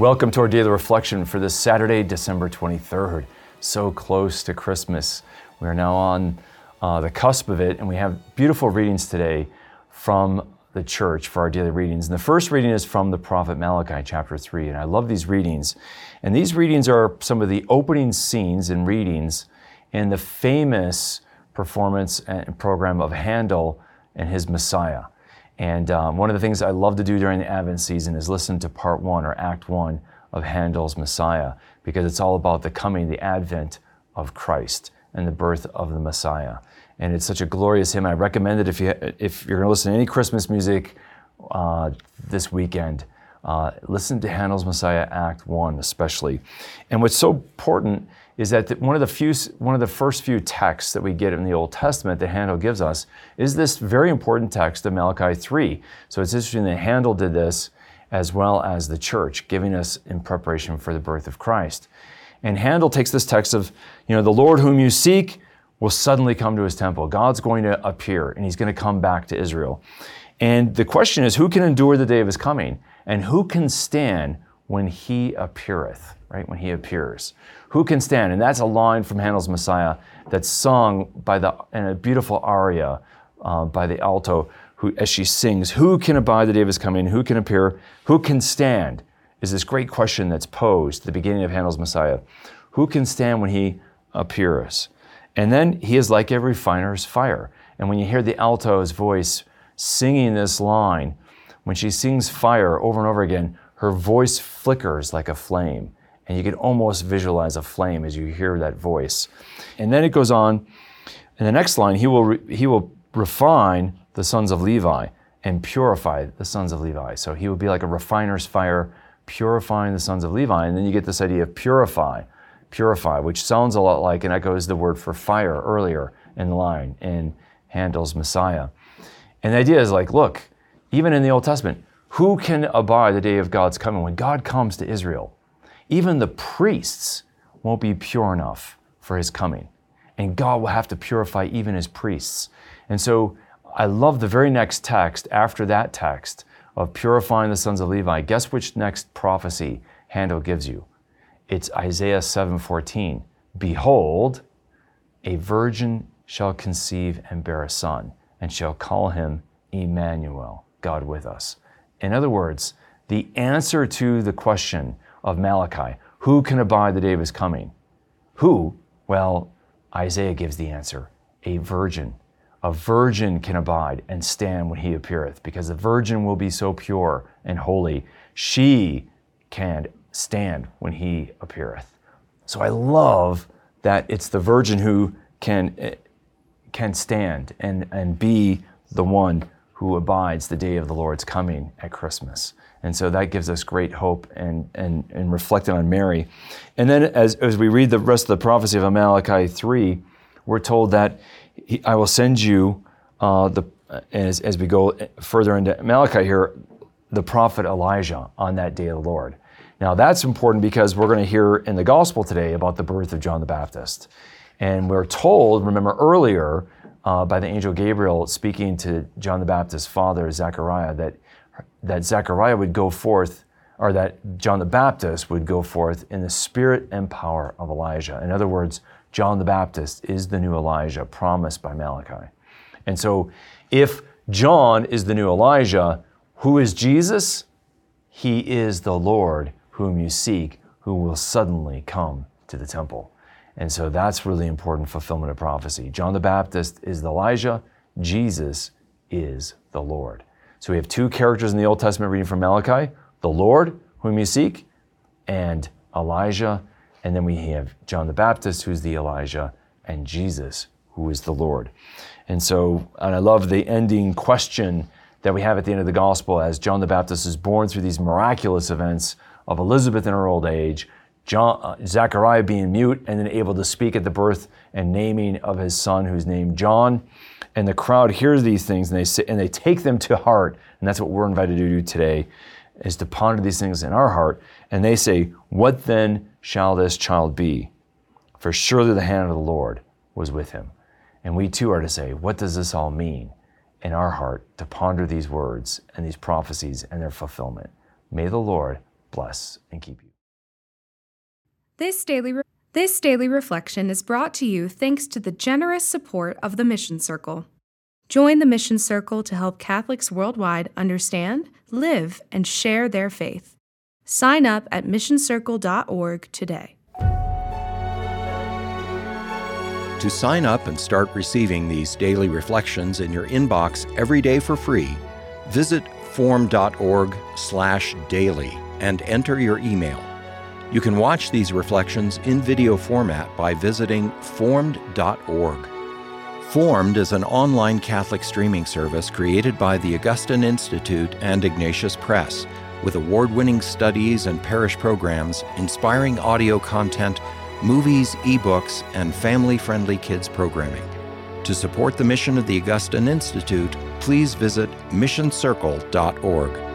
Welcome to our daily reflection for this Saturday, December 23rd. So close to Christmas. We are now on uh, the cusp of it, and we have beautiful readings today from the church for our daily readings. And the first reading is from the prophet Malachi, chapter 3. And I love these readings. And these readings are some of the opening scenes and readings in the famous performance and program of Handel and his Messiah. And um, one of the things I love to do during the Advent season is listen to part one or act one of Handel's Messiah, because it's all about the coming, the advent of Christ and the birth of the Messiah. And it's such a glorious hymn. I recommend it if, you, if you're going to listen to any Christmas music uh, this weekend. Uh, listen to Handel's Messiah Act 1 especially. And what's so important is that one of the few, one of the first few texts that we get in the Old Testament that Handel gives us is this very important text of Malachi 3. So it's interesting that Handel did this as well as the church, giving us in preparation for the birth of Christ. And Handel takes this text of, you know, the Lord whom you seek will suddenly come to his temple. God's going to appear and he's going to come back to Israel. And the question is, who can endure the day of his coming? And who can stand when he appeareth, right? When he appears. Who can stand? And that's a line from Handel's Messiah that's sung by the, in a beautiful aria uh, by the alto who, as she sings, Who can abide the day of his coming? Who can appear? Who can stand? Is this great question that's posed at the beginning of Handel's Messiah. Who can stand when he appears? And then he is like a refiner's fire. And when you hear the alto's voice singing this line, when she sings fire over and over again, her voice flickers like a flame. And you can almost visualize a flame as you hear that voice. And then it goes on, in the next line, he will, re- he will refine the sons of Levi and purify the sons of Levi. So he will be like a refiner's fire, purifying the sons of Levi. And then you get this idea of purify, purify, which sounds a lot like and echoes the word for fire earlier in the line in Handel's Messiah. And the idea is like, look, even in the Old Testament, who can abide the day of God's coming? When God comes to Israel, even the priests won't be pure enough for his coming. And God will have to purify even his priests. And so I love the very next text after that text of purifying the sons of Levi. Guess which next prophecy Handel gives you? It's Isaiah 7:14. Behold, a virgin shall conceive and bear a son, and shall call him Emmanuel, God with us. In other words, the answer to the question of Malachi, who can abide the day of his coming? Who? Well, Isaiah gives the answer a virgin. A virgin can abide and stand when he appeareth, because the virgin will be so pure and holy, she can stand when he appeareth. So I love that it's the virgin who can, can stand and, and be the one who abides the day of the Lord's coming at Christmas. And so that gives us great hope and, and, and reflecting on Mary. And then as, as we read the rest of the prophecy of Malachi 3, we're told that he, I will send you, uh, the, as, as we go further into Malachi here, the prophet Elijah on that day of the Lord. Now that's important because we're going to hear in the gospel today about the birth of John the Baptist. And we're told, remember earlier, uh, by the angel Gabriel speaking to John the Baptist's father, Zechariah, that, that Zechariah would go forth, or that John the Baptist would go forth in the spirit and power of Elijah. In other words, John the Baptist is the new Elijah promised by Malachi. And so, if John is the new Elijah, who is Jesus? He is the Lord whom you seek, who will suddenly come to the temple. And so that's really important fulfillment of prophecy. John the Baptist is Elijah, Jesus is the Lord. So we have two characters in the Old Testament reading from Malachi the Lord, whom you seek, and Elijah. And then we have John the Baptist, who's the Elijah, and Jesus, who is the Lord. And so, and I love the ending question that we have at the end of the gospel as John the Baptist is born through these miraculous events of Elizabeth in her old age, John, uh, Zechariah being mute and then able to speak at the birth and naming of his son, who's named John. And the crowd hears these things and they say, and they take them to heart. And that's what we're invited to do today, is to ponder these things in our heart. And they say, What then shall this child be? For surely the hand of the Lord was with him. And we too are to say, What does this all mean in our heart to ponder these words and these prophecies and their fulfillment? May the Lord bless and keep you. This daily, re- this daily reflection is brought to you thanks to the generous support of the Mission Circle. Join the Mission Circle to help Catholics worldwide understand, live, and share their faith. Sign up at missioncircle.org today. To sign up and start receiving these daily reflections in your inbox every day for free, visit formed.org/daily and enter your email. You can watch these reflections in video format by visiting formed.org. Formed is an online Catholic streaming service created by the Augustine Institute and Ignatius Press, with award winning studies and parish programs, inspiring audio content, movies, ebooks, and family friendly kids programming. To support the mission of the Augustine Institute, please visit missioncircle.org.